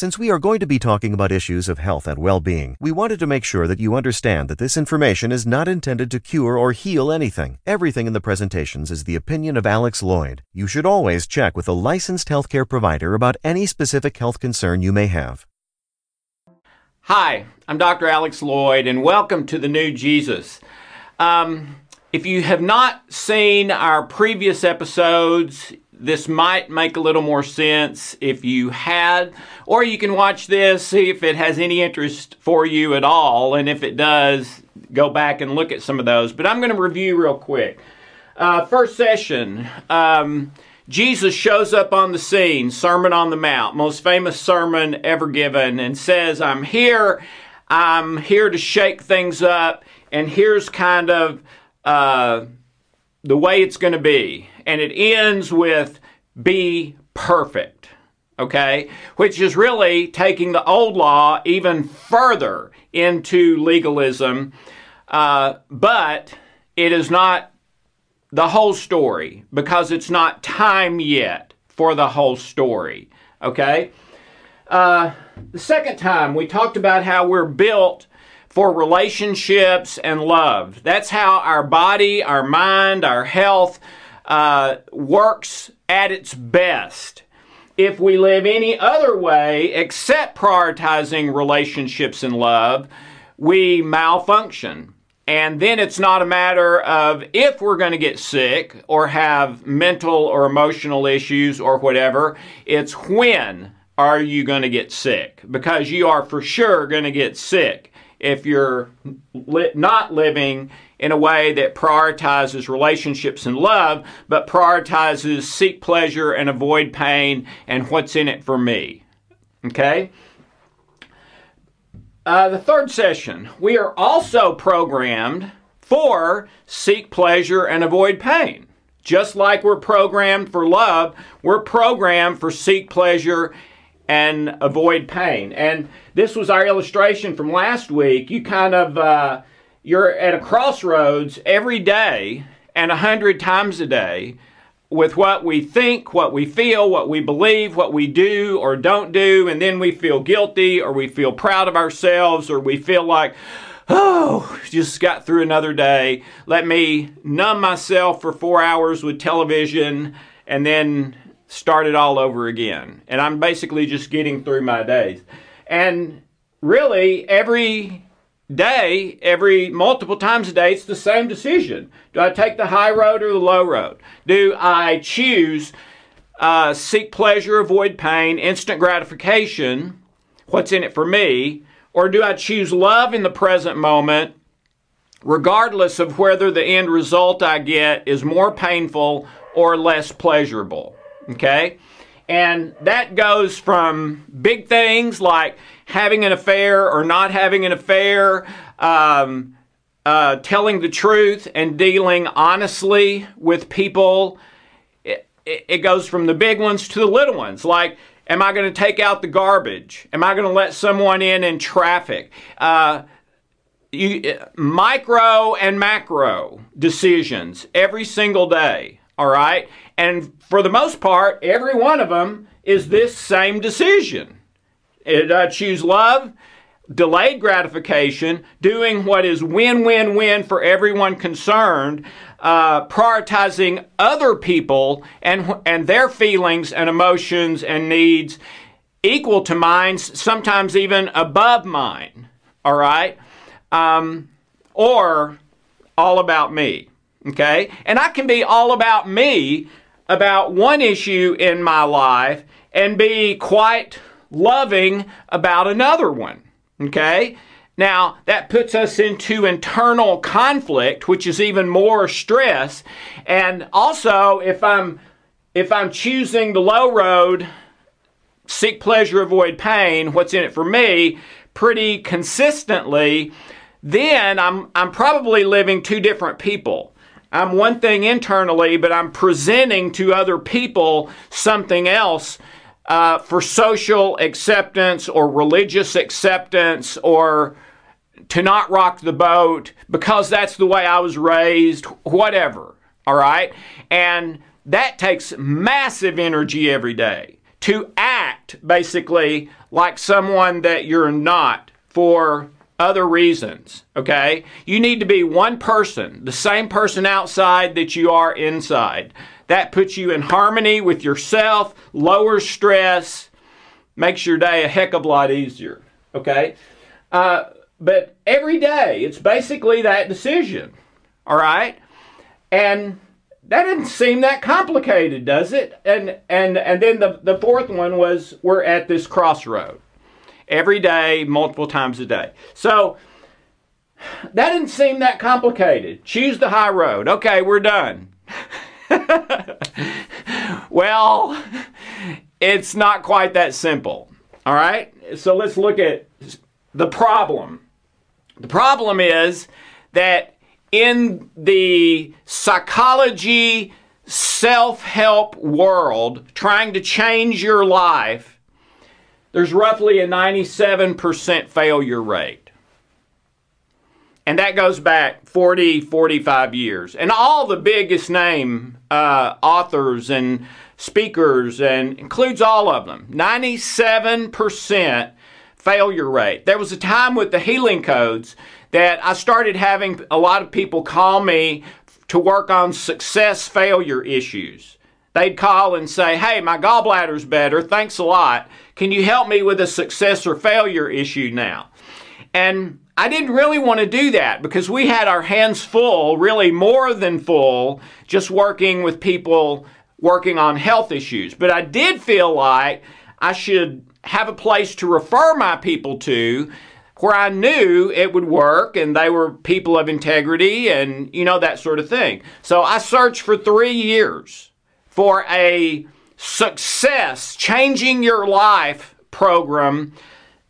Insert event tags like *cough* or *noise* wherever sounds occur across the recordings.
Since we are going to be talking about issues of health and well being, we wanted to make sure that you understand that this information is not intended to cure or heal anything. Everything in the presentations is the opinion of Alex Lloyd. You should always check with a licensed healthcare provider about any specific health concern you may have. Hi, I'm Dr. Alex Lloyd, and welcome to the New Jesus. Um, if you have not seen our previous episodes, this might make a little more sense if you had, or you can watch this, see if it has any interest for you at all, and if it does, go back and look at some of those. But I'm going to review real quick. Uh, first session. Um, Jesus shows up on the scene, Sermon on the Mount, most famous sermon ever given, and says, I'm here, I'm here to shake things up, and here's kind of uh, the way it's going to be. And it ends with, be perfect, okay? Which is really taking the old law even further into legalism, uh, but it is not the whole story because it's not time yet for the whole story. Okay? Uh, the second time, we talked about how we're built for relationships and love. That's how our body, our mind, our health uh, works at its best. If we live any other way except prioritizing relationships and love, we malfunction. And then it's not a matter of if we're going to get sick or have mental or emotional issues or whatever. It's when are you going to get sick? Because you are for sure going to get sick if you're not living in a way that prioritizes relationships and love, but prioritizes seek pleasure and avoid pain and what's in it for me. Okay? Uh, the third session, we are also programmed for seek pleasure and avoid pain. Just like we're programmed for love, we're programmed for seek pleasure and avoid pain. And this was our illustration from last week. You kind of, uh, you're at a crossroads every day and a hundred times a day with what we think, what we feel, what we believe, what we do or don't do, and then we feel guilty or we feel proud of ourselves or we feel like, oh, just got through another day. Let me numb myself for four hours with television and then start it all over again. And I'm basically just getting through my days. And really, every day, every multiple times a day, it's the same decision. Do I take the high road or the low road? Do I choose uh, seek pleasure, avoid pain, instant gratification? What's in it for me? Or do I choose love in the present moment, regardless of whether the end result I get is more painful or less pleasurable? Okay? And that goes from big things like having an affair or not having an affair, um, uh, telling the truth and dealing honestly with people. It, it goes from the big ones to the little ones. Like, am I going to take out the garbage? Am I going to let someone in in traffic? Uh, you, micro and macro decisions every single day All right. And for the most part, every one of them is this same decision. It, uh, choose love, delayed gratification, doing what is win win win for everyone concerned, uh, prioritizing other people and, and their feelings and emotions and needs equal to mine, sometimes even above mine. All right? Um, or all about me. Okay? And I can be all about me about one issue in my life and be quite loving about another one. Okay? Now, that puts us into internal conflict, which is even more stress. And also, if I'm if I'm choosing the low road, seek pleasure, avoid pain, what's in it for me, pretty consistently, then I'm I'm probably living two different people. I'm one thing internally, but I'm presenting to other people something else uh, for social acceptance or religious acceptance or to not rock the boat because that's the way I was raised, whatever. All right? And that takes massive energy every day to act basically like someone that you're not for other reasons, okay? You need to be one person, the same person outside that you are inside. That puts you in harmony with yourself, lowers stress, makes your day a heck of a lot easier, okay? Uh, but every day, it's basically that decision, all right? And that didn't seem that complicated, does it? And and and then the, the fourth one was we're at this crossroad every day, multiple times a day. So that didn't seem that complicated. Choose the high road. Okay, we're done. *laughs* well, it's not quite that simple. All right? So let's look at the problem. The problem is that in the psychology self help world, trying to change your life, there's roughly a 97% failure rate. And that goes back 40, 45 years. And all the biggest name uh, authors and speakers and includes all of them. 97% failure rate. There was a time with the healing codes that I started having a lot of people call me to work on success failure issues. They'd call and say, Hey, my gallbladder's better. Thanks a lot. Can you help me with a success or failure issue now? And I didn't really want to do that because we had our hands full, really more than full, just working with people working on health issues. But I did feel like I should have a place to refer my people to where I knew it would work and they were people of integrity and, you know, that sort of thing. So I searched for three years for a success, changing your life program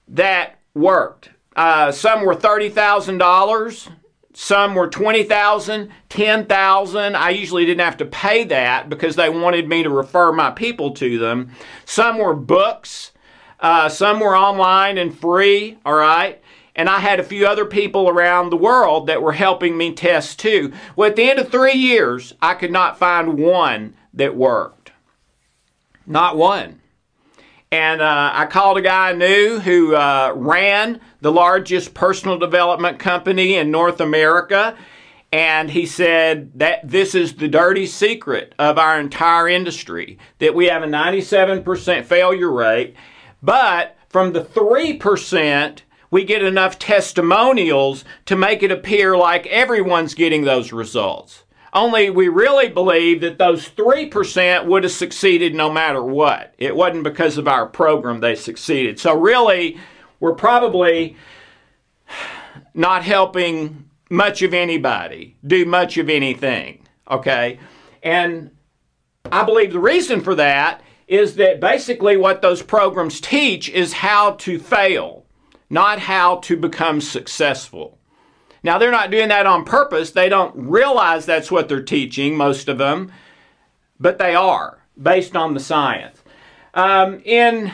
that worked. Uh, some were $30,000. Some were $20,000, $10,000. I usually didn't have to pay that because they wanted me to refer my people to them. Some were books. Uh, some were online and free, all right? And I had a few other people around the world that were helping me test too. Well, at the end of three years, I could not find one that worked. Not one. And uh, I called a guy I knew who uh, ran the largest personal development company in North America. And he said that this is the dirty secret of our entire industry that we have a 97% failure rate. But from the 3%, we get enough testimonials to make it appear like everyone's getting those results. Only we really believe that those 3% would have succeeded no matter what. It wasn't because of our program they succeeded. So, really, we're probably not helping much of anybody do much of anything. Okay? And I believe the reason for that is that basically what those programs teach is how to fail, not how to become successful. Now, they're not doing that on purpose. They don't realize that's what they're teaching, most of them, but they are, based on the science. Um, in,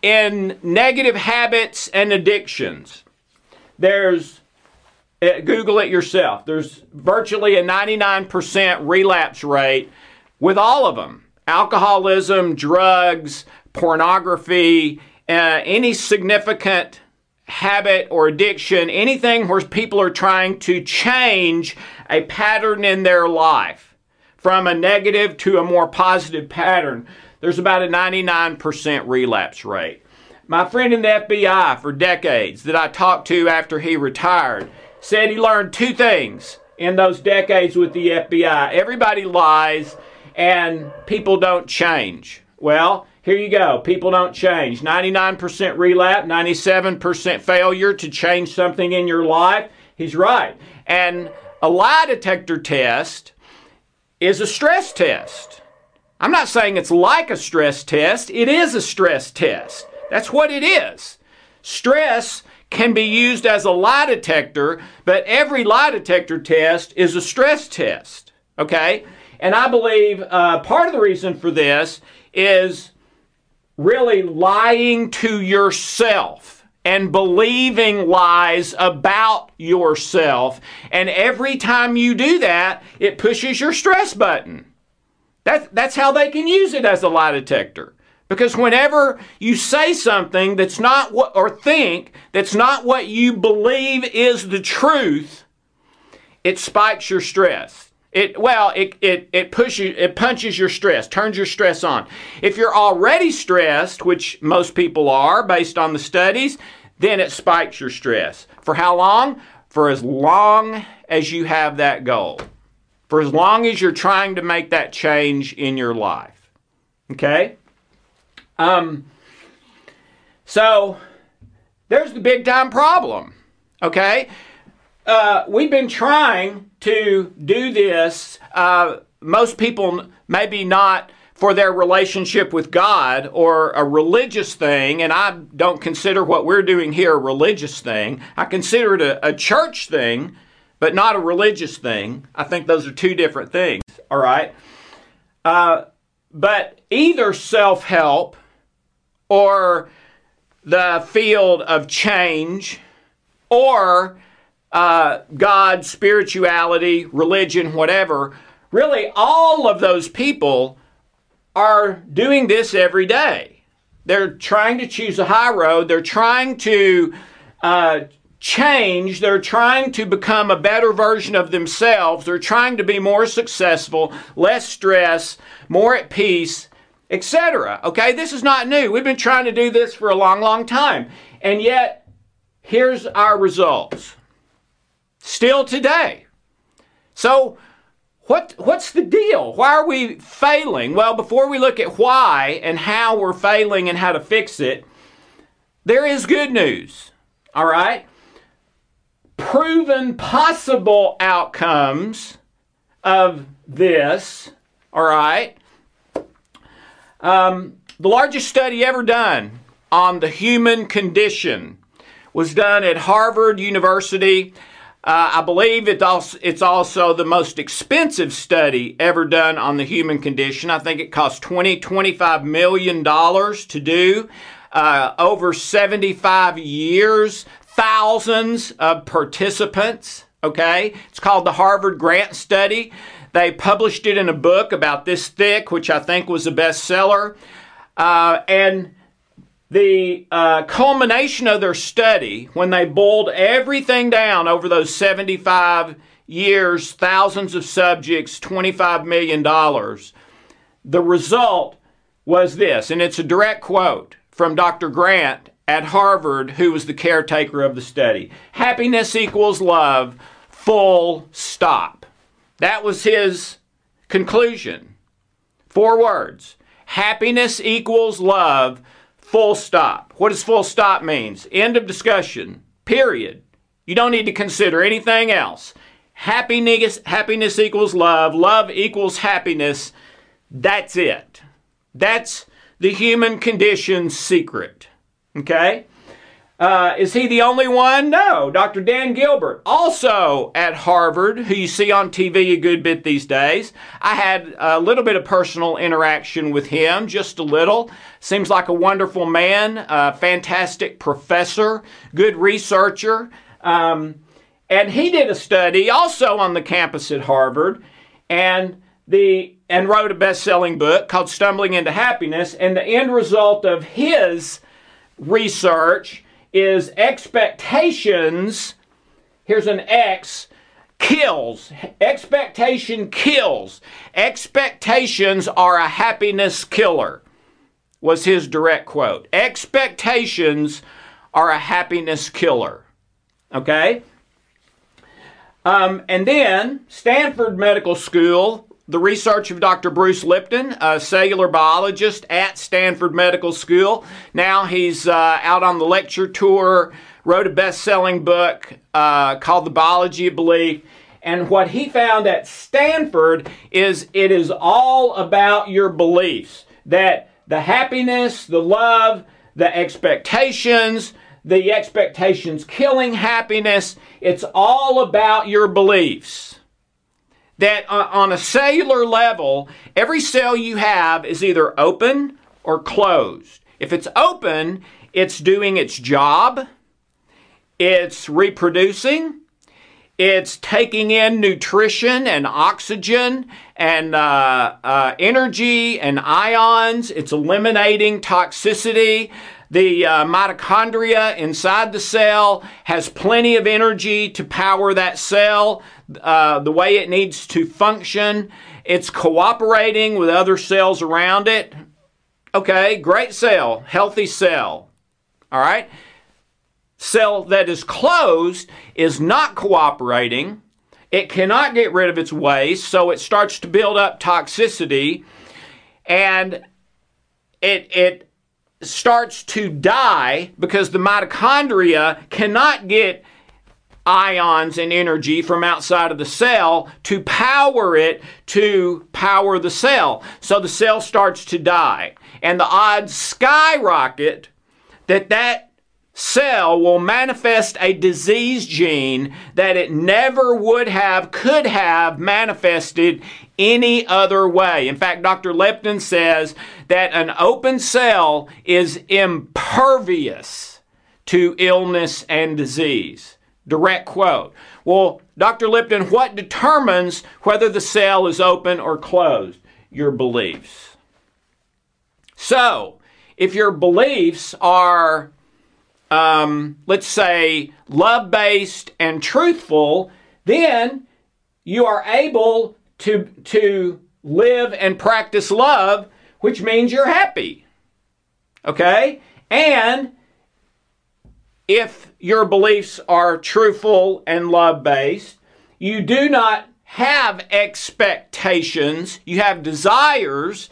in negative habits and addictions, there's, uh, Google it yourself, there's virtually a 99% relapse rate with all of them alcoholism, drugs, pornography, uh, any significant habit or addiction, anything where people are trying to change a pattern in their life from a negative to a more positive pattern, there's about a 99% relapse rate. My friend in the FBI for decades that I talked to after he retired said he learned two things in those decades with the FBI. Everybody lies and people don't change. Well, here you go. People don't change. 99% relapse, 97% failure to change something in your life. He's right. And a lie detector test is a stress test. I'm not saying it's like a stress test, it is a stress test. That's what it is. Stress can be used as a lie detector, but every lie detector test is a stress test. Okay? And I believe uh, part of the reason for this is really lying to yourself and believing lies about yourself. And every time you do that, it pushes your stress button. That, that's how they can use it as a lie detector. Because whenever you say something that's not what, or think that's not what you believe is the truth, it spikes your stress. It well, it it it pushes it punches your stress, turns your stress on. If you're already stressed, which most people are based on the studies, then it spikes your stress. For how long? For as long as you have that goal. For as long as you're trying to make that change in your life. Okay? Um so there's the big time problem. Okay? Uh, we've been trying to do this. Uh, most people, maybe not for their relationship with God or a religious thing, and I don't consider what we're doing here a religious thing. I consider it a, a church thing, but not a religious thing. I think those are two different things, all right? Uh, but either self help or the field of change or uh, God, spirituality, religion, whatever, really all of those people are doing this every day. They're trying to choose a high road. They're trying to uh, change. They're trying to become a better version of themselves. They're trying to be more successful, less stress, more at peace, etc. Okay, this is not new. We've been trying to do this for a long, long time. And yet, here's our results still today. So, what, what's the deal? Why are we failing? Well, before we look at why and how we're failing and how to fix it, there is good news. All right? Proven possible outcomes of this. All right? Um, the largest study ever done on the human condition was done at Harvard University. Uh, I believe it also, it's also the most expensive study ever done on the human condition. I think it cost 20, 25 million dollars to do. Uh, over 75 years, thousands of participants. Okay, it's called the Harvard Grant Study. They published it in a book about this thick, which I think was a bestseller. Uh, and the uh, culmination of their study, when they boiled everything down over those 75 years, thousands of subjects, $25 million, the result was this, and it's a direct quote from Dr. Grant at Harvard, who was the caretaker of the study. Happiness equals love, full stop. That was his conclusion. Four words. Happiness equals love, Full stop. What does full stop means? End of discussion. Period. You don't need to consider anything else. Happiness, happiness equals love. Love equals happiness. That's it. That's the human condition's secret. Okay? Uh, is he the only one? No. Dr. Dan Gilbert, also at Harvard, who you see on TV a good bit these days. I had a little bit of personal interaction with him, just a little. Seems like a wonderful man, a fantastic professor, good researcher. Um, and he did a study also on the campus at Harvard. And the and wrote a best-selling book called Stumbling into Happiness, and the end result of his research is expectations. Here's an X kills. Expectation kills. Expectations are a happiness killer, was his direct quote. Expectations are a happiness killer. Okay? Um, and then Stanford Medical School, the research of Dr. Bruce Lipton, a cellular biologist at Stanford Medical School. Now he's uh, out on the lecture tour, wrote a best selling book uh, called The Biology of Belief. And what he found at Stanford is it is all about your beliefs. That the happiness, the love, the expectations, the expectations killing happiness. It's all about your beliefs. That on a cellular level, every cell you have is either open or closed. If it's open, it's doing its job, it's reproducing, it's taking in nutrition and oxygen and uh, uh, energy and ions. It's eliminating toxicity. The uh, mitochondria inside the cell has plenty of energy to power that cell uh, the way it needs to function. It's cooperating with other cells around it. Okay, great cell, healthy cell. All right. Cell that is closed is not cooperating. It cannot get rid of its waste, so it starts to build up toxicity and it it starts to die because the mitochondria cannot get ions and energy from outside of the cell to power it to power the cell. So the cell starts to die. And the odds skyrocket that that cell will manifest a disease gene that it never would have, could have manifested any other way. In fact, Dr. Lipton says that an open cell is impervious to illness and disease. Direct quote. Well, Dr. Lipton, what determines whether the cell is open or closed? Your beliefs. So, if your beliefs are, um, let's say, love based and truthful, then you are able to, to live and practice love, which means you're happy. Okay? And if your beliefs are truthful and love based, you do not have expectations, you have desires,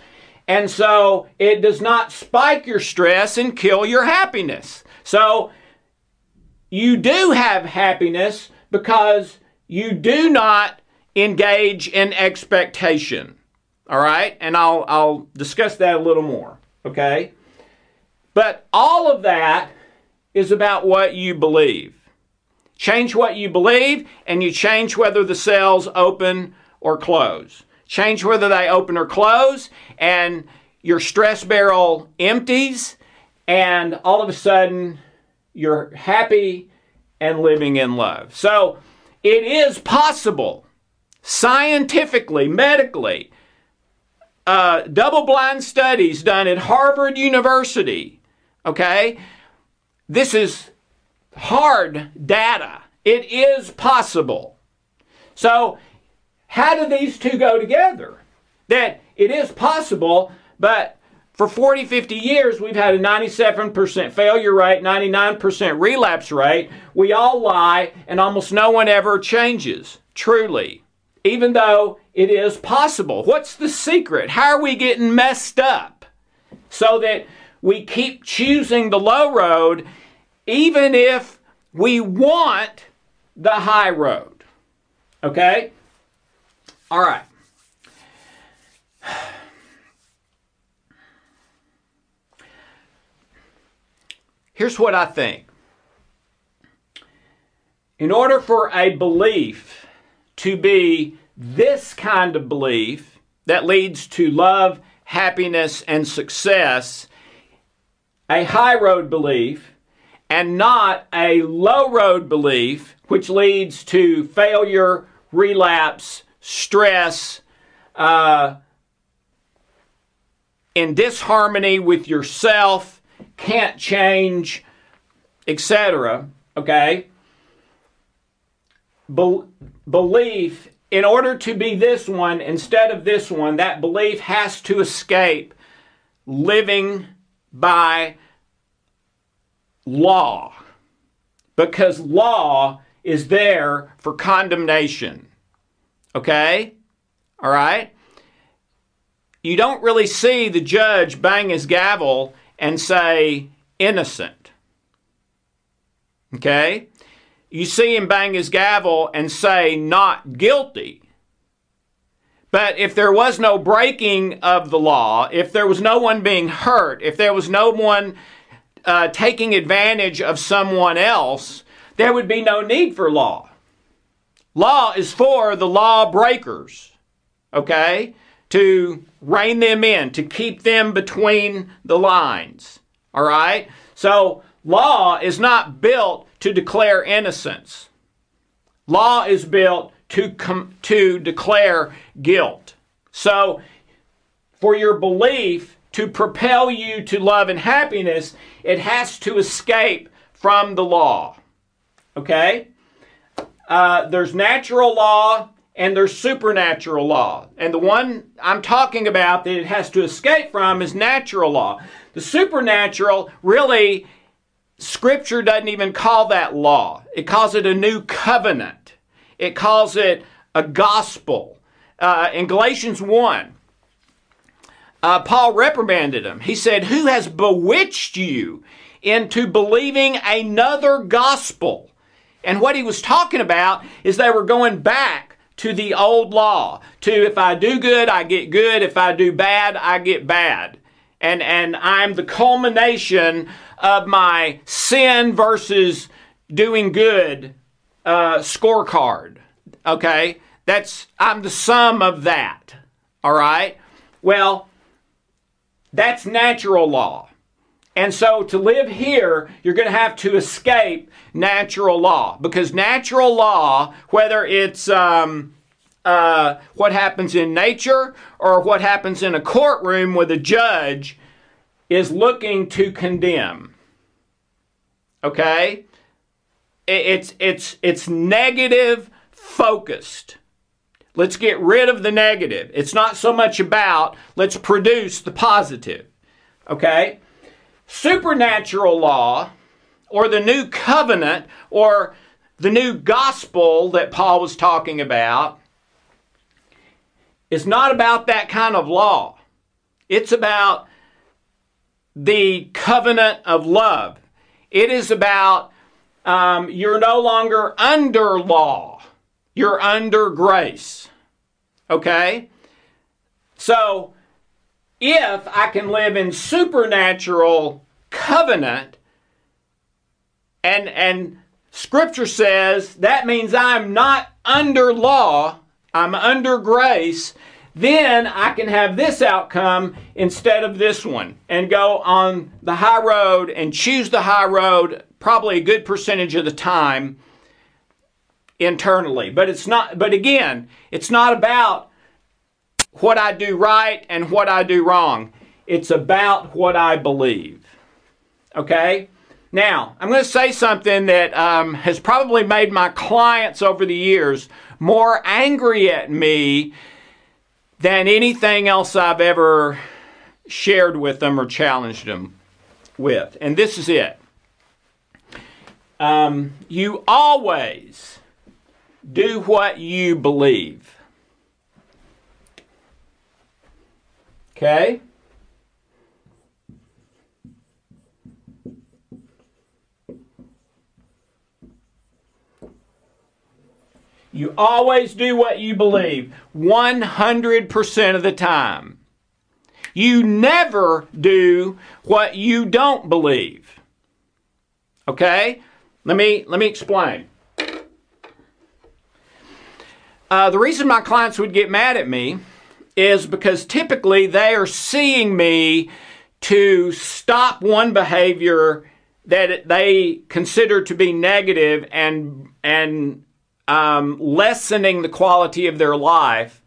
and so it does not spike your stress and kill your happiness. So you do have happiness because you do not engage in expectation. All right? And I'll, I'll discuss that a little more. Okay? But all of that is about what you believe. Change what you believe, and you change whether the cells open or close. Change whether they open or close, and your stress barrel empties, and all of a sudden you're happy and living in love. So it is possible scientifically, medically, uh, double blind studies done at Harvard University. Okay? This is hard data. It is possible. So, how do these two go together? That it is possible, but for 40, 50 years, we've had a 97% failure rate, 99% relapse rate. We all lie, and almost no one ever changes, truly even though it is possible. What's the secret? How are we getting messed up so that we keep choosing the low road even if we want the high road? Okay? All right. Here's what I think. In order for a belief to be this kind of belief that leads to love, happiness, and success, a high road belief, and not a low road belief, which leads to failure, relapse, stress, uh, in disharmony with yourself, can't change, etc. Okay? Be- belief, in order to be this one instead of this one, that belief has to escape living by law. Because law is there for condemnation. Okay? All right? You don't really see the judge bang his gavel and say, innocent. Okay? You see him bang his gavel and say, not guilty. But if there was no breaking of the law, if there was no one being hurt, if there was no one uh, taking advantage of someone else, there would be no need for law. Law is for the law breakers, okay? To rein them in, to keep them between the lines, all right? So, law is not built to declare innocence. Law is built to, com- to declare guilt. So, for your belief to propel you to love and happiness, it has to escape from the law. Okay? Uh, there's natural law and there's supernatural law. And the one I'm talking about that it has to escape from is natural law. The supernatural really Scripture doesn't even call that law. It calls it a new covenant. It calls it a gospel. Uh, in Galatians 1, uh, Paul reprimanded him. He said, Who has bewitched you into believing another gospel? And what he was talking about is they were going back to the old law to if I do good, I get good. If I do bad, I get bad. And, and I'm the culmination of my sin versus doing good uh, scorecard. Okay? That's, I'm the sum of that. All right? Well, that's natural law. And so to live here, you're going to have to escape natural law because natural law, whether it's um, uh, what happens in nature or what happens in a courtroom with a judge, is looking to condemn. Okay? It's, it's, it's negative focused. Let's get rid of the negative. It's not so much about let's produce the positive. Okay? Supernatural law or the new covenant or the new gospel that Paul was talking about is not about that kind of law. It's about the covenant of love. It is about um, you're no longer under law, you're under grace. Okay? So, if I can live in supernatural covenant, and, and Scripture says that means I'm not under law, I'm under grace, then I can have this outcome instead of this one and go on the high road and choose the high road probably a good percentage of the time internally. But it's not but again, it's not about what I do right and what I do wrong. It's about what I believe. Okay? Now, I'm going to say something that um, has probably made my clients over the years more angry at me than anything else I've ever shared with them or challenged them with. And this is it. Um, you always do what you believe. Okay? You always do what you believe 100% of the time. You never do what you don't believe. Okay? Let me, let me explain. Uh, the reason my clients would get mad at me is because typically they are seeing me to stop one behavior that they consider to be negative and and um, lessening the quality of their life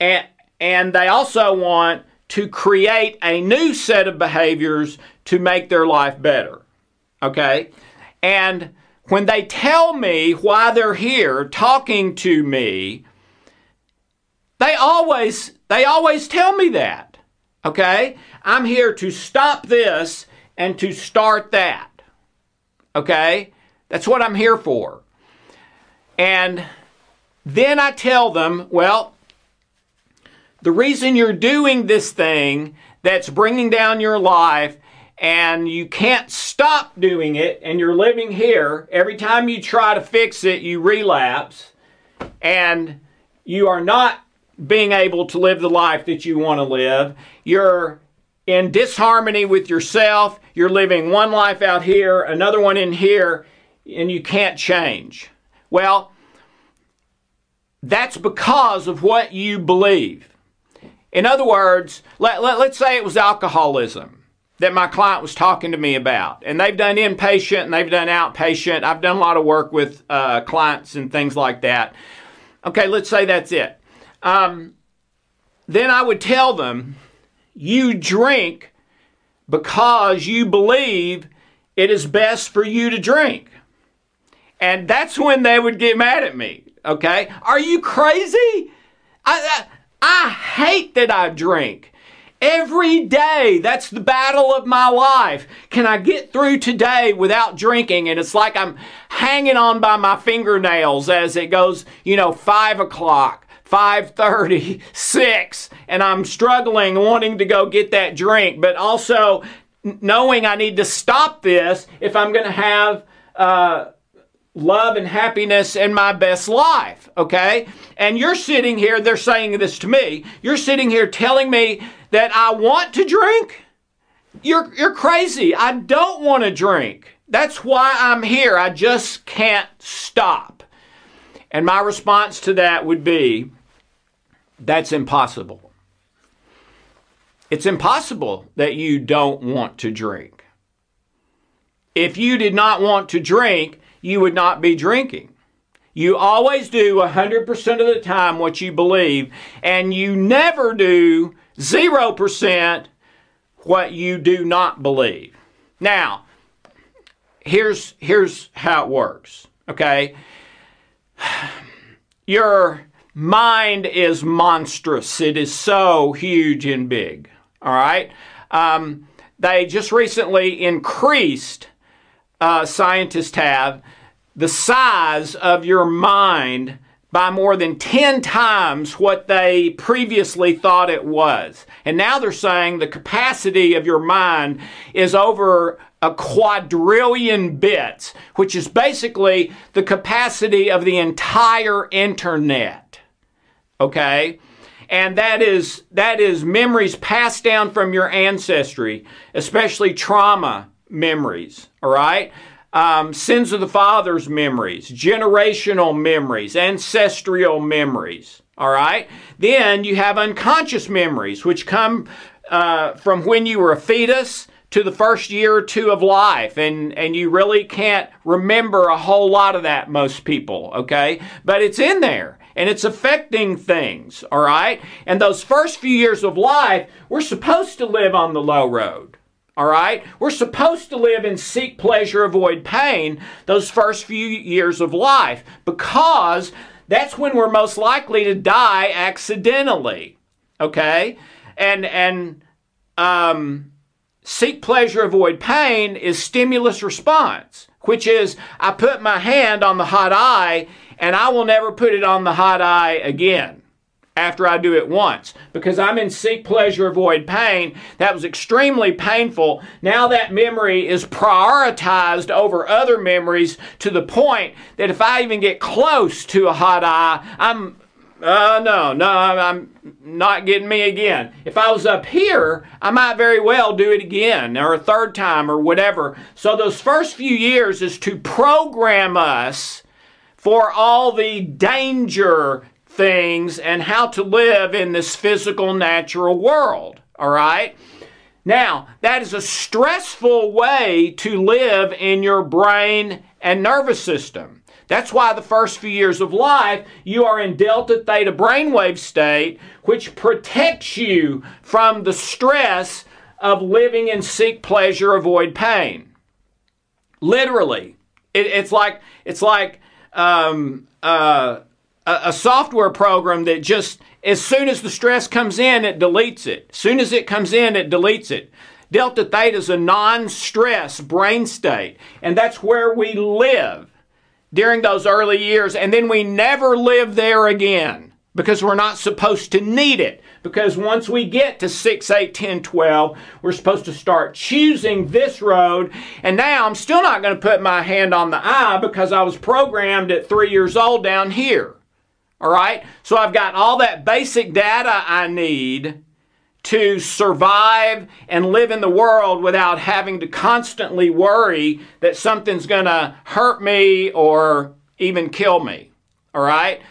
and, and they also want to create a new set of behaviors to make their life better. Okay? And when they tell me why they're here talking to me, they always they always tell me that. Okay? I'm here to stop this and to start that. Okay? That's what I'm here for. And then I tell them, well, the reason you're doing this thing that's bringing down your life and you can't stop doing it and you're living here, every time you try to fix it, you relapse and you are not being able to live the life that you want to live. You're in disharmony with yourself. You're living one life out here, another one in here, and you can't change. Well, that's because of what you believe. In other words, let, let, let's say it was alcoholism that my client was talking to me about. And they've done inpatient and they've done outpatient. I've done a lot of work with uh, clients and things like that. Okay, let's say that's it. Um, then I would tell them, you drink because you believe it is best for you to drink. And that's when they would get mad at me. Okay? Are you crazy? I, I, I hate that I drink. Every day, that's the battle of my life. Can I get through today without drinking? And it's like I'm hanging on by my fingernails as it goes, you know, five o'clock, 5.30, *laughs* 6, and I'm struggling wanting to go get that drink, but also knowing I need to stop this if I'm going to have uh, love and happiness and my best life, okay? And you're sitting here, they're saying this to me, you're sitting here telling me that I want to drink? You're, you're crazy. I don't want to drink. That's why I'm here. I just can't stop. And my response to that would be that's impossible. It's impossible that you don't want to drink. If you did not want to drink, you would not be drinking. You always do 100% of the time what you believe, and you never do 0% what you do not believe. Now, here's here's how it works, okay? *sighs* Your mind is monstrous. It is so huge and big. All right? Um, they just recently increased, uh, scientists have, the size of your mind by more than 10 times what they previously thought it was. And now they're saying the capacity of your mind is over a quadrillion bits, which is basically the capacity of the entire internet. Okay? And that is that is memories passed down from your ancestry, especially trauma memories, all right? um, sins of the fathers memories, generational memories, ancestral memories. All right. Then you have unconscious memories, which come uh, from when you were a fetus to the first year or two of life and and you really can't remember a whole lot of that most people okay but it's in there and it's affecting things all right and those first few years of life we're supposed to live on the low road all right? We're supposed to live and seek pleasure, avoid pain those first few years of life because that's when we're most likely to die accidentally. Okay? And and um seek pleasure, avoid pain is stimulus response, which is I put my hand on the hot eye and I will never put it on the hot eye again after I do it once because I'm in seek pleasure, avoid pain. That was extremely painful. Now that memory is prioritized over other memories to the point that if I even get close to a hot eye, I'm uh, no, no, I'm not getting me again. If I was up here, I might very well do it again or a third time or whatever. So, those first few years is to program us for all the danger things and how to live in this physical, natural world. All right? Now, that is a stressful way to live in your brain and nervous system. That's why the first few years of life, you are in delta theta brainwave state, which protects you from the stress of living in seek pleasure, avoid pain. Literally, it, it's like it's like um, uh, a, a software program that just as soon as the stress comes in, it deletes it. As soon as it comes in, it deletes it. Delta theta is a non stress brain state, and that's where we live during those early years, and then we never live there again because we're not supposed to need it. Because once we get to 6, 8, 10, 12, we're supposed to start choosing this road. And now I'm still not going to put my hand on the eye because I was programmed at three years old down here. All right? So I've got all that basic data I need to survive and live in the world without having to constantly worry that something's going to hurt me or even kill me. All right?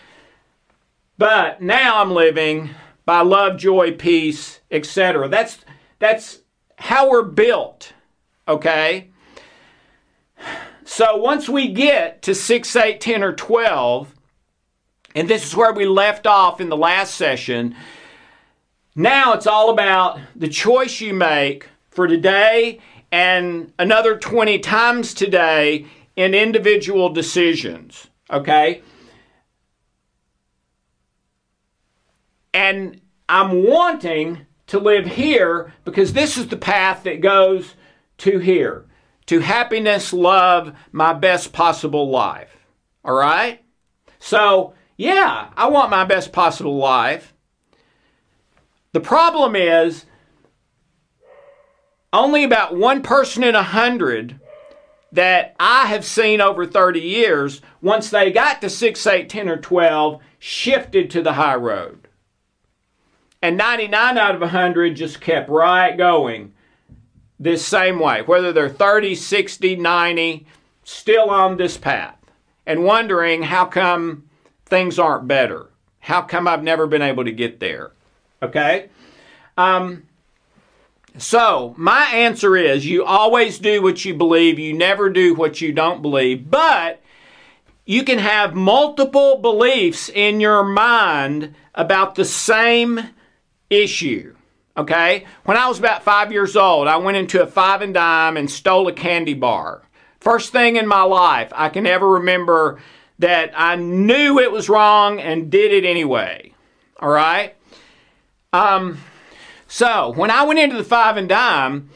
But now I'm living by love, joy, peace, etc. That's that's how we're built. Okay? So once we get to 6, 8, 10, or 12, and this is where we left off in the last session, now it's all about the choice you make for today and another 20 times today in individual decisions. Okay? And I'm wanting to live here because this is the path that goes to here to happiness, love, my best possible life. All right? So, yeah, I want my best possible life. The problem is only about one person in a hundred that I have seen over 30 years, once they got to 6, 8, 10, or 12, shifted to the high road. And 99 out of 100 just kept right going this same way, whether they're 30, 60, 90, still on this path, and wondering how come things aren't better? How come I've never been able to get there? Okay? Um, so, my answer is you always do what you believe, you never do what you don't believe, but you can have multiple beliefs in your mind about the same issue. Okay? When I was about five years old, I went into a five and dime and stole a candy bar. First thing in my life I can ever remember that I knew it was wrong and did it anyway. All right? Um, so, when I went into the five and dime,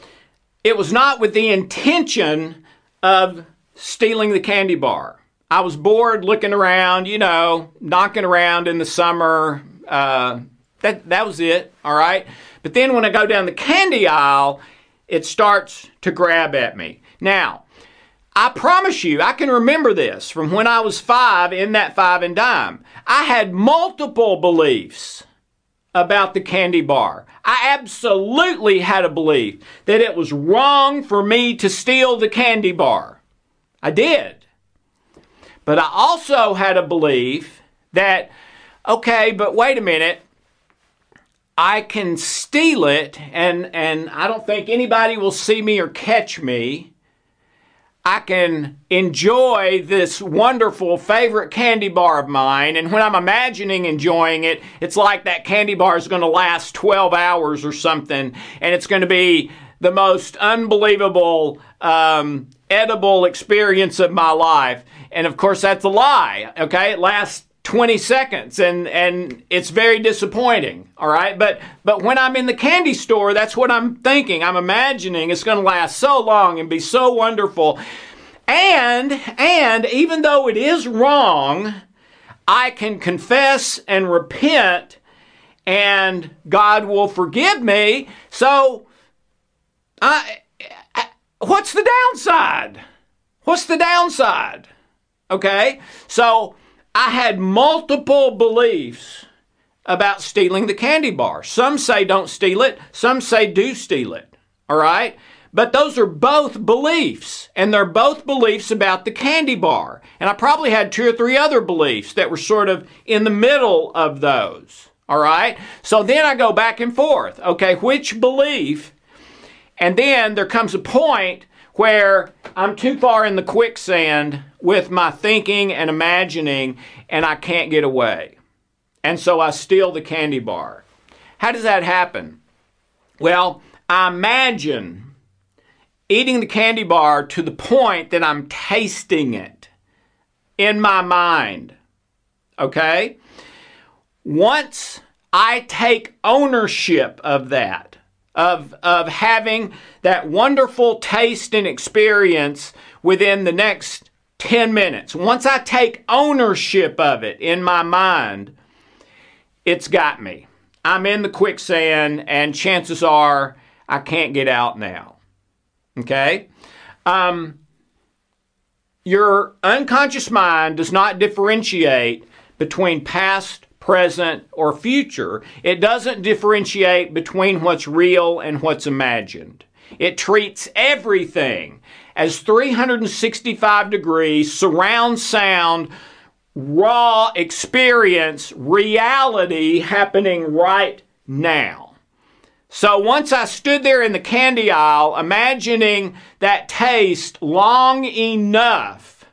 it was not with the intention of stealing the candy bar. I was bored looking around, you know, knocking around in the summer. Uh, that, that was it, all right? But then when I go down the candy aisle, it starts to grab at me. Now, I promise you, I can remember this from when I was five in that five and dime. I had multiple beliefs about the candy bar. I absolutely had a belief that it was wrong for me to steal the candy bar. I did. But I also had a belief that, okay, but wait a minute, I can steal it and, and I don't think anybody will see me or catch me. I can enjoy this wonderful favorite candy bar of mine. And when I'm imagining enjoying it, it's like that candy bar is going to last 12 hours or something. And it's going to be the most unbelievable um, edible experience of my life. And of course, that's a lie. Okay. It lasts 20 seconds and and it's very disappointing all right? But but when i'm in the candy store that's what i'm thinking. I'm imagining it's going to last so long and be so wonderful. And and even though it is wrong i can confess and repent and god will forgive me. So I, what's the downside? What's the downside? Okay? So I had multiple beliefs about stealing the candy bar. Some say don't steal it, some say do steal it. All right? But those are both beliefs, and they're both beliefs about the candy bar. And I probably had two or three other beliefs that were sort of in the middle of those. All right? So then I go back and forth. Okay, which belief? And then there comes a point where I'm too far in the quicksand with my thinking and imagining and I can't get away. And so I steal the candy bar. How does that happen? Well, I imagine eating the candy bar to the point that I'm tasting it in my mind. Okay? Once I take ownership of that, of, of having that wonderful taste and experience within the next 10 minutes, once I take ownership of it in my mind, it's got me. I'm in the quicksand, and chances are I can't get out now. Okay? Um, your unconscious mind does not differentiate between past, present, or future. It doesn't differentiate between what's real and what's imagined. It treats everything as 365 degrees surround sound raw experience, reality happening right now. So once I stood there in the candy aisle, imagining that taste long enough,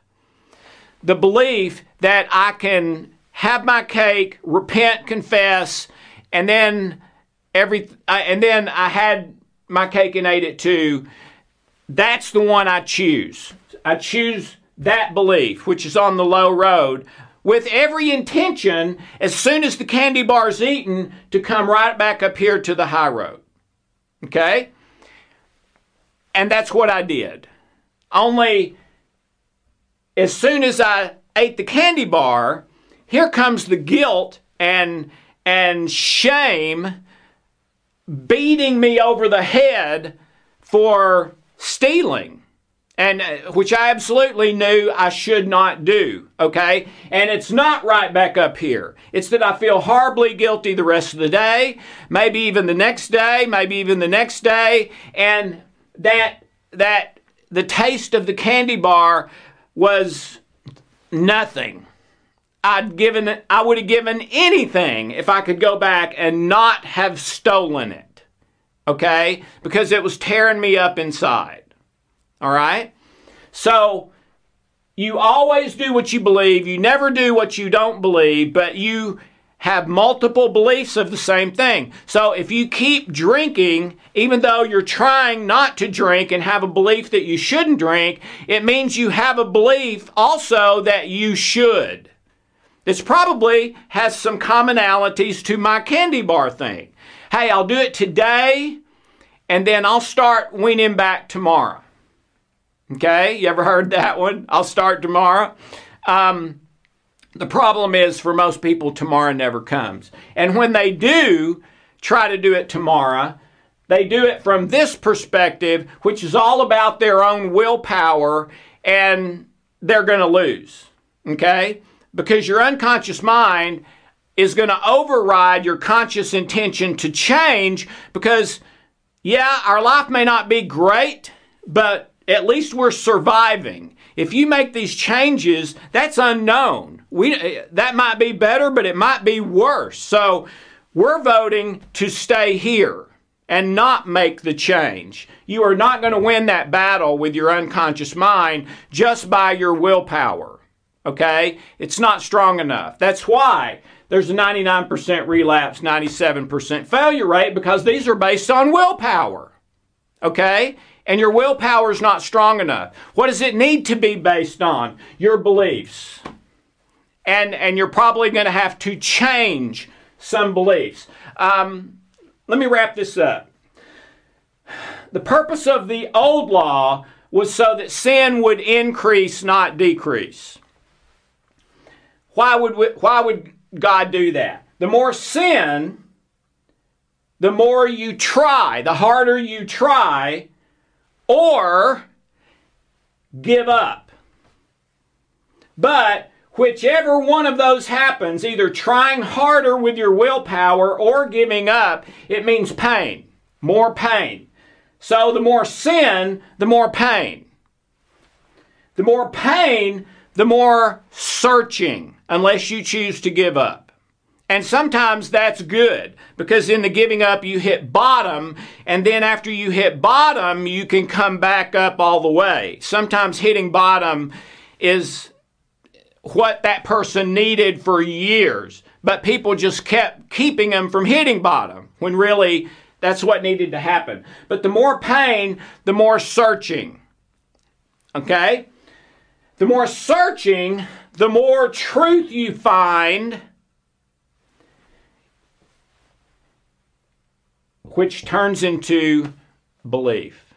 the belief that I can have my cake, repent, confess, and then every, and then I had my cake and ate it too. That's the one I choose. I choose that belief, which is on the low road, with every intention, as soon as the candy bar is eaten, to come right back up here to the high road. Okay? And that's what I did. Only as soon as I ate the candy bar, here comes the guilt and and shame beating me over the head for stealing and uh, which I absolutely knew I should not do, okay? And it's not right back up here. It's that I feel horribly guilty the rest of the day, maybe even the next day, maybe even the next day, and that that the taste of the candy bar was nothing. I'd given I would have given anything if I could go back and not have stolen it. Okay? Because it was tearing me up inside. All right? So you always do what you believe. You never do what you don't believe, but you have multiple beliefs of the same thing. So if you keep drinking, even though you're trying not to drink and have a belief that you shouldn't drink, it means you have a belief also that you should. This probably has some commonalities to my candy bar thing. Hey, I'll do it today and then I'll start weaning back tomorrow. Okay, you ever heard that one? I'll start tomorrow. Um, the problem is for most people, tomorrow never comes. And when they do try to do it tomorrow, they do it from this perspective, which is all about their own willpower, and they're going to lose. Okay? Because your unconscious mind is going to override your conscious intention to change because, yeah, our life may not be great, but at least we're surviving. If you make these changes, that's unknown. We eh, that might be better, but it might be worse. So we're voting to stay here and not make the change. You are not going to win that battle with your unconscious mind just by your willpower. Okay? It's not strong enough. That's why there's a 99% relapse, 97% failure rate because these are based on willpower. Okay? and your willpower is not strong enough. What does it need to be based on? Your beliefs. And, and you're probably going to have to change some beliefs. Um, let me wrap this up. The purpose of the old law was so that sin would increase, not decrease. Why would, we, why would God do that? The more sin, the more you try, the harder you try, or give up. But whichever one of those happens, either trying harder with your willpower or giving up, it means pain, more pain. So the more sin, the more pain. The more pain, the more searching, unless you choose to give up. And sometimes that's good because in the giving up, you hit bottom. And then after you hit bottom, you can come back up all the way. Sometimes hitting bottom is what that person needed for years, but people just kept keeping them from hitting bottom when really that's what needed to happen. But the more pain, the more searching. Okay? The more searching, the more truth you find, which turns into belief.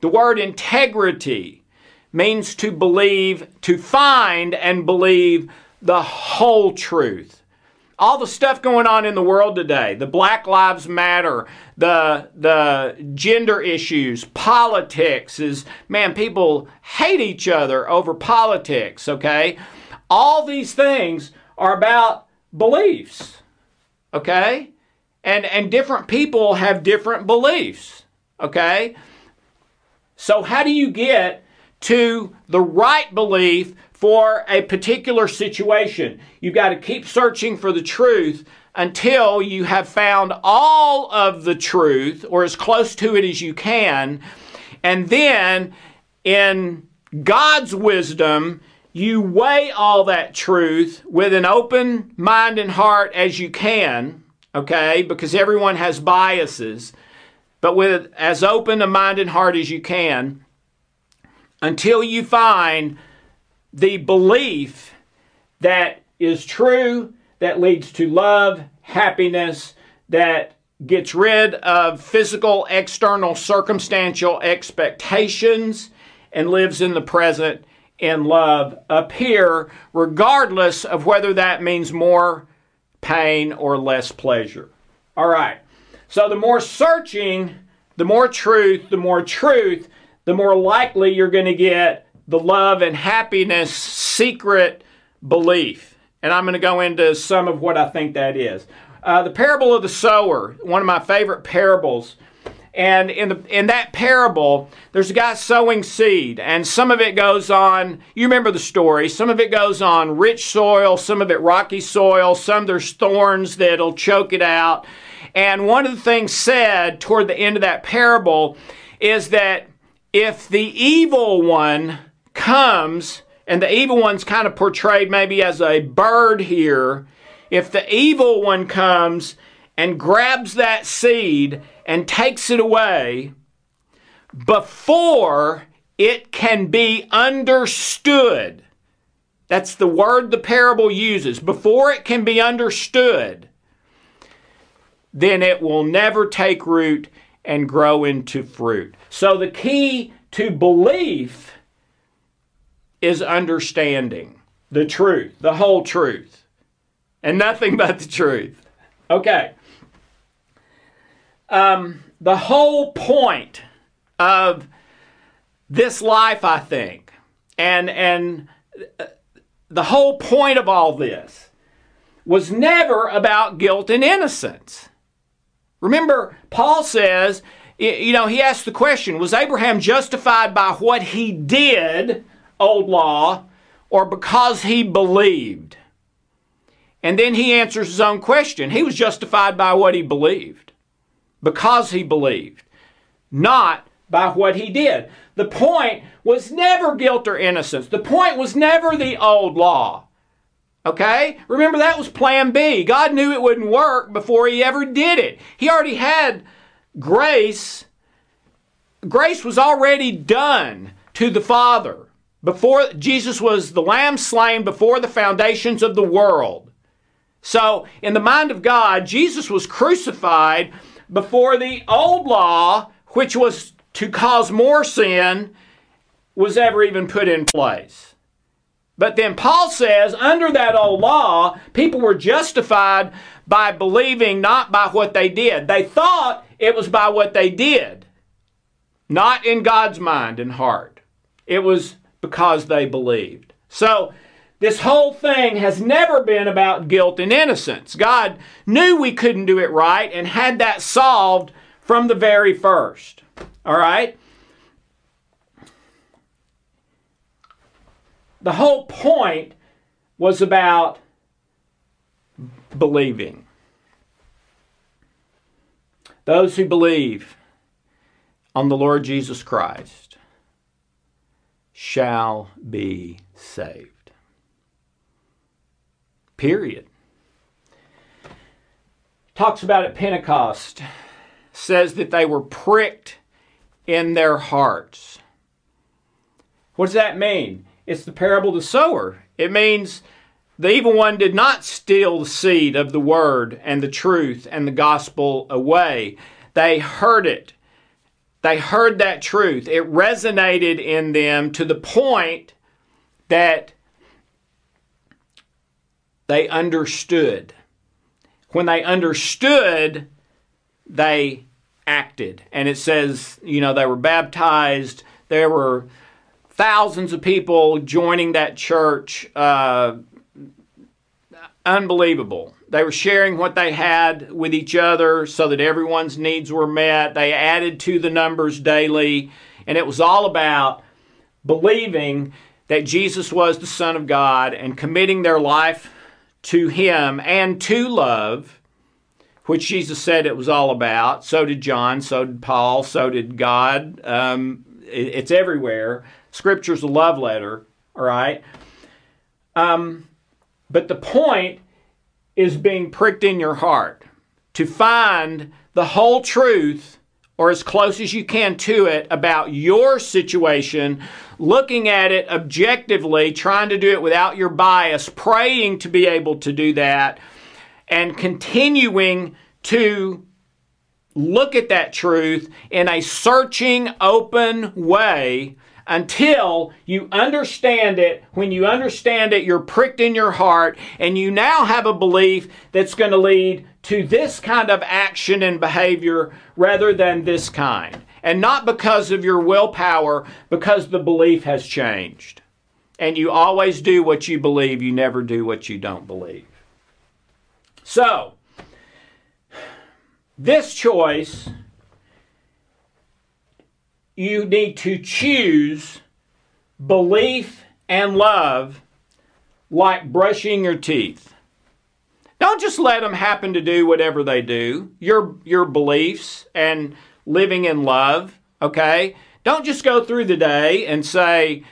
The word integrity means to believe, to find and believe the whole truth all the stuff going on in the world today the black lives matter the the gender issues politics is man people hate each other over politics okay? All these things are about beliefs okay? And and different people have different beliefs okay? So how do you get to the right belief for a particular situation. You've got to keep searching for the truth until you have found all of the truth or as close to it as you can. And then, in God's wisdom, you weigh all that truth with an open mind and heart as you can, okay? Because everyone has biases, but with as open a mind and heart as you can until you find the belief that is true, that leads to love, happiness, that gets rid of physical, external, circumstantial expectations, and lives in the present in love appear, regardless of whether that means more pain or less pleasure. All right. So the more searching, the more truth, the more truth, the more likely you're going to get the love and happiness secret belief. And I'm going to go into some of what I think that is. Uh, the parable of the sower, one of my favorite parables. And in, the, in that parable, there's a guy sowing seed, and some of it goes on, you remember the story, some of it goes on rich soil, some of it rocky soil, some there's thorns that'll choke it out. And one of the things said toward the end of that parable is that if the evil one comes, and the evil one's kind of portrayed maybe as a bird here, if the evil one comes and grabs that seed and takes it away before it can be understood, that's the word the parable uses, before it can be understood, then it will never take root and grow into fruit. So the key to belief is understanding the truth, the whole truth, and nothing but the truth. Okay. Um, the whole point of this life, I think, and and the whole point of all this was never about guilt and innocence. Remember, Paul says, you know, he asked the question Was Abraham justified by what he did old law or because he believed? And then he answers his own question. He was justified by what he believed, because he believed, not by what he did. The point was never guilt or innocence. The point was never the old law. Okay? Remember, that was plan B. God knew it wouldn't work before he ever did it. He already had grace. Grace was already done to the Father. Before Jesus was the lamb slain before the foundations of the world. So, in the mind of God, Jesus was crucified before the old law, which was to cause more sin, was ever even put in place. But then Paul says, under that old law, people were justified by believing, not by what they did. They thought it was by what they did, not in God's mind and heart. It was because they believed. So, this whole thing has never been about guilt and innocence. God knew we couldn't do it right and had that solved from the very first. All right? The whole point was about believing. Those who believe on the Lord Jesus Christ shall be saved. Period. Talks about at Pentecost, says that they were pricked in their hearts. What does that mean? It's the parable of the sower. It means the evil one did not steal the seed of the word and the truth and the gospel away. They heard it. They heard that truth. It resonated in them to the point that they understood. When they understood, they acted. And it says, you know, they were baptized. There were thousands of people joining that church. Uh, unbelievable. They were sharing what they had with each other so that everyone's needs were met. They added to the numbers daily, and it was all about believing that Jesus was the Son of God and committing their life to Him and to love, which Jesus said it was all about. So did John, so did Paul, so did God. Um, it, it's everywhere. Scripture's a love letter, all right? Um, but the point is being pricked in your heart to find the whole truth or as close as you can to it about your situation, looking at it objectively, trying to do it without your bias, praying to be able to do that, and continuing to look at that truth in a searching, open way until you understand it. When you understand it, you're pricked in your heart, and you now have a belief that's going to lead to this kind of action and behavior rather than this kind. And not because of your willpower, because the belief has changed. And you always do what you believe, you never do what you don't believe. So, this choice you need to choose belief and love like brushing your teeth. Don't just let them happen to do whatever they do. Your your beliefs and living in love, okay? Don't just go through the day and say,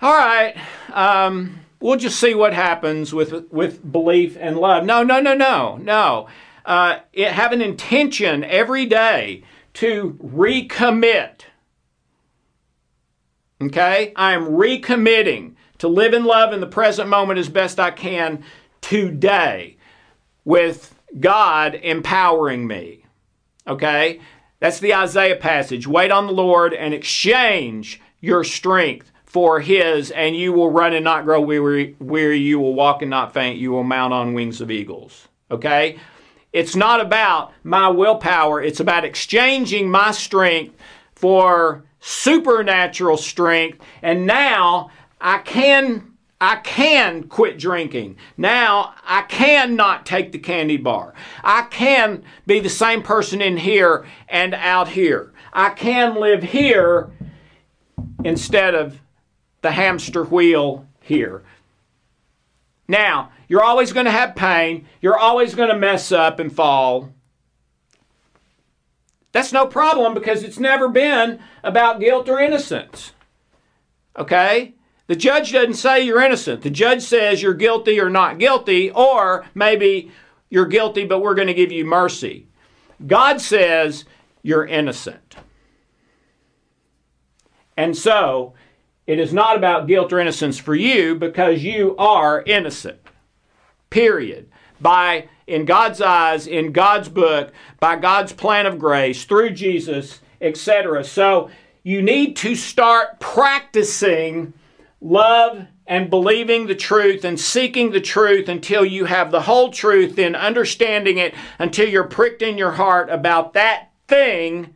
"All right, um, we'll just see what happens with with belief and love." No, no, no, no, no. Uh, it, have an intention every day to recommit Okay? I am recommitting to live in love in the present moment as best I can today with God empowering me. Okay? That's the Isaiah passage. Wait on the Lord and exchange your strength for His, and you will run and not grow weary. weary. You will walk and not faint. You will mount on wings of eagles. Okay? It's not about my willpower, it's about exchanging my strength for supernatural strength, and now I can I can quit drinking. Now I can not take the candy bar. I can be the same person in here and out here. I can live here instead of the hamster wheel here. Now, you're always going to have pain. You're always going to mess up and fall. That's no problem because it's never been about guilt or innocence. Okay? The judge doesn't say you're innocent. The judge says you're guilty or not guilty, or maybe you're guilty, but we're going to give you mercy. God says you're innocent. And so, it is not about guilt or innocence for you because you are innocent. Period. By in God's eyes, in God's book, by God's plan of grace, through Jesus, etc. So you need to start practicing love and believing the truth and seeking the truth until you have the whole truth, then understanding it until you're pricked in your heart about that thing,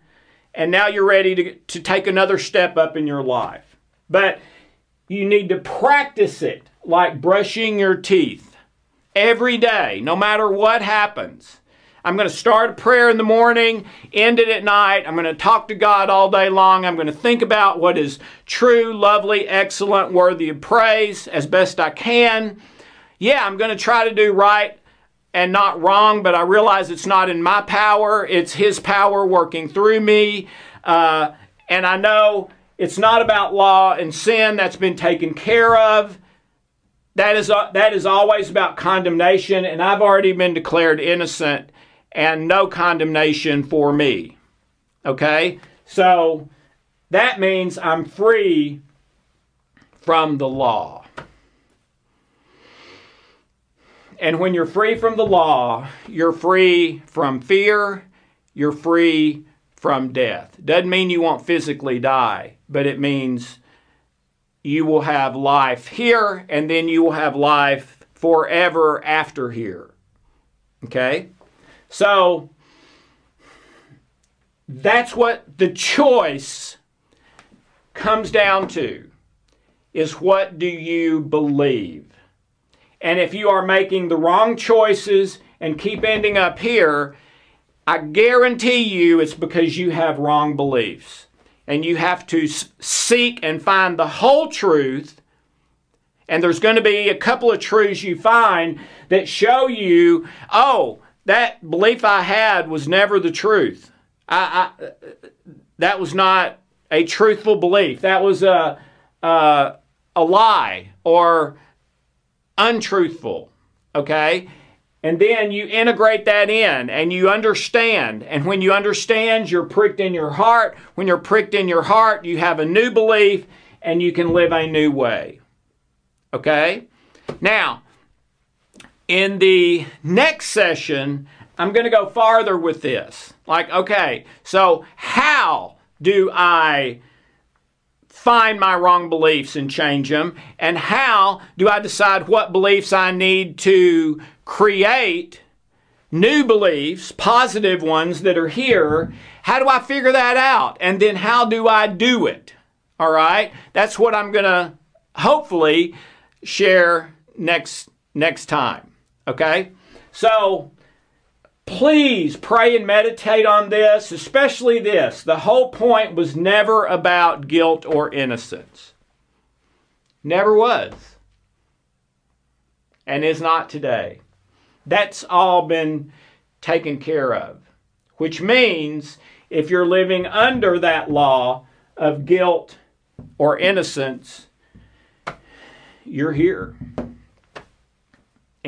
and now you're ready to, to take another step up in your life. But you need to practice it like brushing your teeth every day, no matter what happens. I'm going to start a prayer in the morning, end it at night. I'm going to talk to God all day long. I'm going to think about what is true, lovely, excellent, worthy of praise as best I can. Yeah, I'm going to try to do right and not wrong, but I realize it's not in my power. It's His power working through me. Uh, and I know it's not about law and sin that's been taken care of. That is, uh, that is always about condemnation, and I've already been declared innocent and no condemnation for me. Okay? So that means I'm free from the law. And when you're free from the law, you're free from fear, you're free from death. Doesn't mean you won't physically die, but it means you will have life here and then you will have life forever after here. Okay? So that's what the choice comes down to is what do you believe? And if you are making the wrong choices and keep ending up here, I guarantee you it's because you have wrong beliefs. And you have to seek and find the whole truth. And there's going to be a couple of truths you find that show you, oh, that belief I had was never the truth. I, I that was not a truthful belief. That was a, a, a lie or untruthful. Okay? And then you integrate that in and you understand. And when you understand, you're pricked in your heart. When you're pricked in your heart, you have a new belief and you can live a new way. Okay? Now, in the next session, I'm going to go farther with this. Like, okay, so how do I find my wrong beliefs and change them? And how do I decide what beliefs I need to create new beliefs, positive ones that are here? How do I figure that out? And then how do I do it? All right? That's what I'm going to hopefully share next next time. Okay? So, Please pray and meditate on this, especially this. The whole point was never about guilt or innocence. Never was. And is not today. That's all been taken care of. Which means if you're living under that law of guilt or innocence, you're here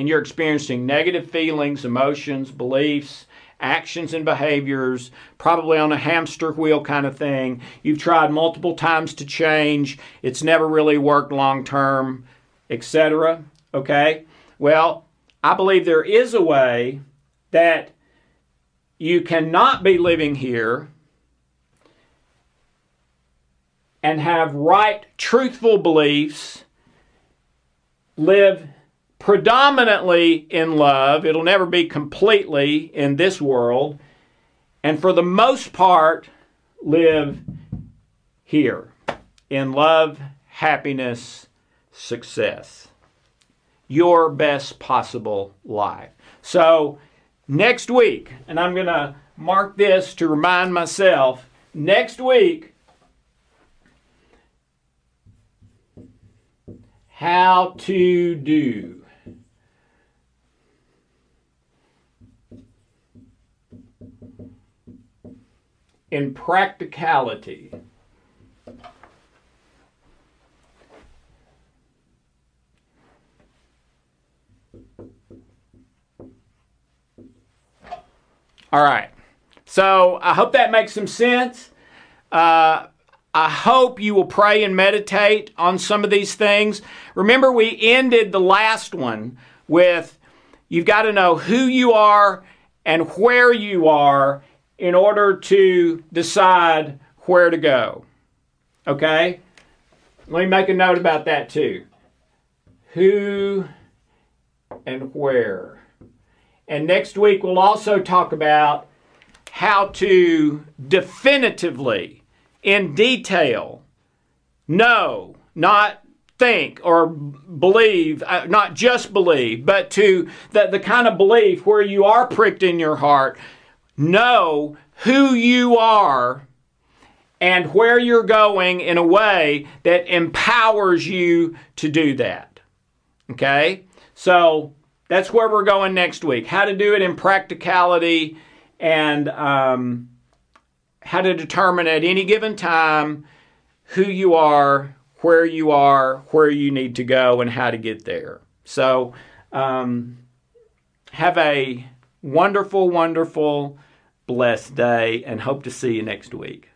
and you're experiencing negative feelings, emotions, beliefs, actions, and behaviors, probably on a hamster wheel kind of thing. You've tried multiple times to change, it's never really worked long term, etc. Okay? Well, I believe there is a way that you cannot be living here and have right, truthful beliefs, live predominantly in love. It'll never be completely in this world. And for the most part, live here in love, happiness, success. Your best possible life. So, next week, and I'm going to mark this to remind myself next week, how to do. In practicality. All right. So I hope that makes some sense. Uh, I hope you will pray and meditate on some of these things. Remember, we ended the last one with you've got to know who you are and where you are in order to decide where to go. Okay? Let me make a note about that too. Who and where. And next week we'll also talk about how to definitively, in detail, know, not think or believe, uh, not just believe, but to the, the kind of belief where you are pricked in your heart know who you are and where you're going in a way that empowers you to do that. Okay? So that's where we're going next week. How to do it in practicality and um, how to determine at any given time who you are, where you are, where you need to go, and how to get there. So, um, have a wonderful, wonderful, blessed day, and hope to see you next week.